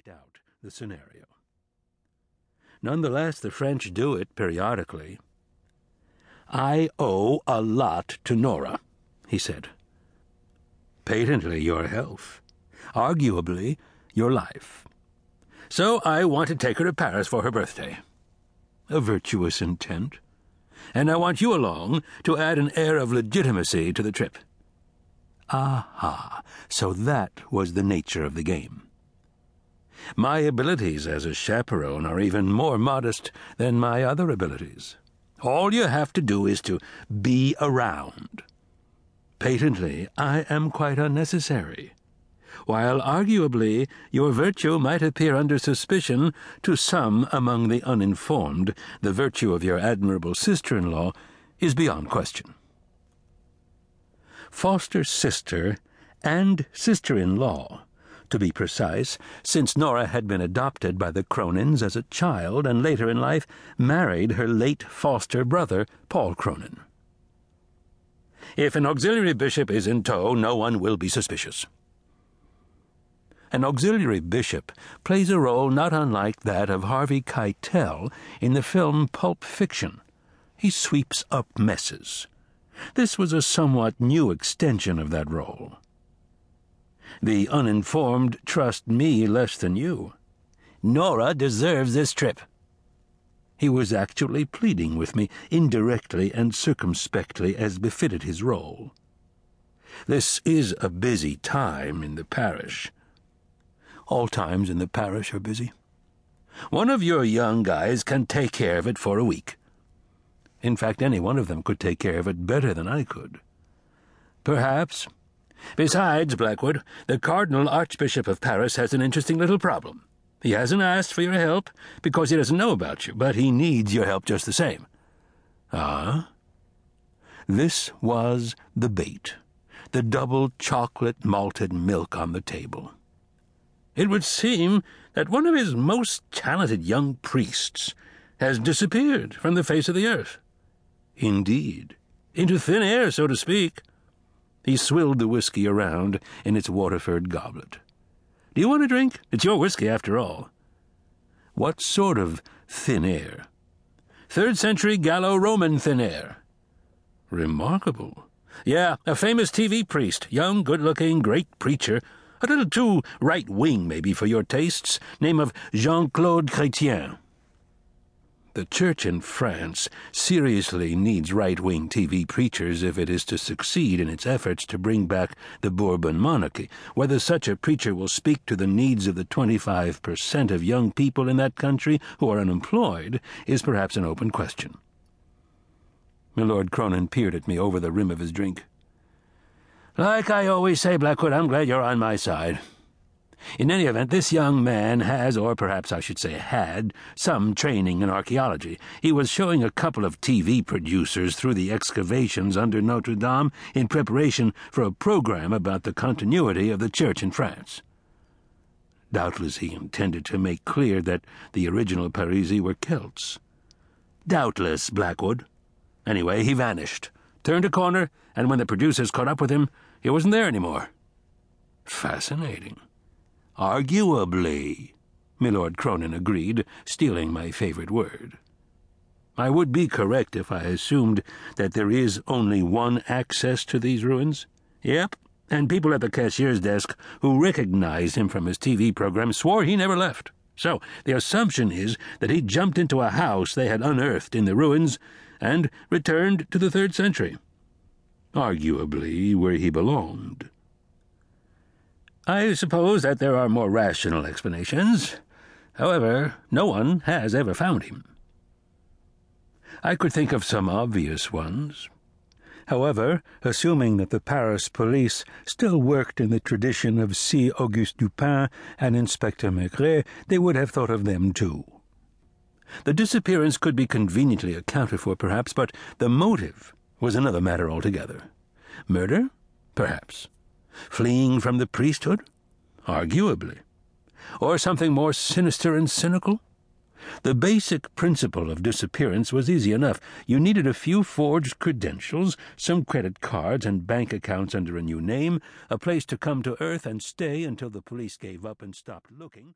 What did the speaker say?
act out the scenario. Nonetheless, the French do it periodically. I owe a lot to Nora, he said. Patently your health, arguably your life. So I want to take her to Paris for her birthday. A virtuous intent. And I want you along to add an air of legitimacy to the trip. Aha, so that was the nature of the game. My abilities as a chaperone are even more modest than my other abilities. All you have to do is to be around. Patently, I am quite unnecessary. While arguably your virtue might appear under suspicion to some among the uninformed, the virtue of your admirable sister in law is beyond question. Foster sister and sister in law to be precise, since Nora had been adopted by the Cronins as a child and later in life married her late foster brother, Paul Cronin. If an auxiliary bishop is in tow, no one will be suspicious. An auxiliary bishop plays a role not unlike that of Harvey Keitel in the film Pulp Fiction. He sweeps up messes. This was a somewhat new extension of that role. The uninformed trust me less than you. Nora deserves this trip. He was actually pleading with me, indirectly and circumspectly, as befitted his role. This is a busy time in the parish. All times in the parish are busy. One of your young guys can take care of it for a week. In fact, any one of them could take care of it better than I could. Perhaps Besides, Blackwood, the Cardinal Archbishop of Paris has an interesting little problem. He hasn't asked for your help because he doesn't know about you, but he needs your help just the same. Ah? This was the bait, the double chocolate malted milk on the table. It would seem that one of his most talented young priests has disappeared from the face of the earth. Indeed, into thin air, so to speak. He swilled the whiskey around in its Waterford goblet. Do you want a drink? It's your whiskey, after all. What sort of thin air? Third century Gallo Roman thin air. Remarkable. Yeah, a famous TV priest, young, good looking, great preacher, a little too right wing, maybe, for your tastes, name of Jean Claude Chrétien. The Church in France seriously needs right wing TV preachers if it is to succeed in its efforts to bring back the Bourbon monarchy. Whether such a preacher will speak to the needs of the 25% of young people in that country who are unemployed is perhaps an open question. Milord Cronin peered at me over the rim of his drink. Like I always say, Blackwood, I'm glad you're on my side. In any event, this young man has, or perhaps I should say had, some training in archaeology. He was showing a couple of TV producers through the excavations under Notre Dame in preparation for a program about the continuity of the church in France. Doubtless he intended to make clear that the original Parisi were Celts. Doubtless, Blackwood. Anyway, he vanished, turned a corner, and when the producers caught up with him, he wasn't there any more. Fascinating. Arguably, Milord Cronin agreed, stealing my favorite word. I would be correct if I assumed that there is only one access to these ruins. Yep, and people at the cashier's desk who recognized him from his TV program swore he never left. So the assumption is that he jumped into a house they had unearthed in the ruins and returned to the third century. Arguably where he belonged. I suppose that there are more rational explanations. However, no one has ever found him. I could think of some obvious ones. However, assuming that the Paris police still worked in the tradition of C. Auguste Dupin and Inspector Maigret, they would have thought of them too. The disappearance could be conveniently accounted for, perhaps, but the motive was another matter altogether. Murder? Perhaps. Fleeing from the priesthood? Arguably. Or something more sinister and cynical? The basic principle of disappearance was easy enough. You needed a few forged credentials, some credit cards and bank accounts under a new name, a place to come to Earth and stay until the police gave up and stopped looking.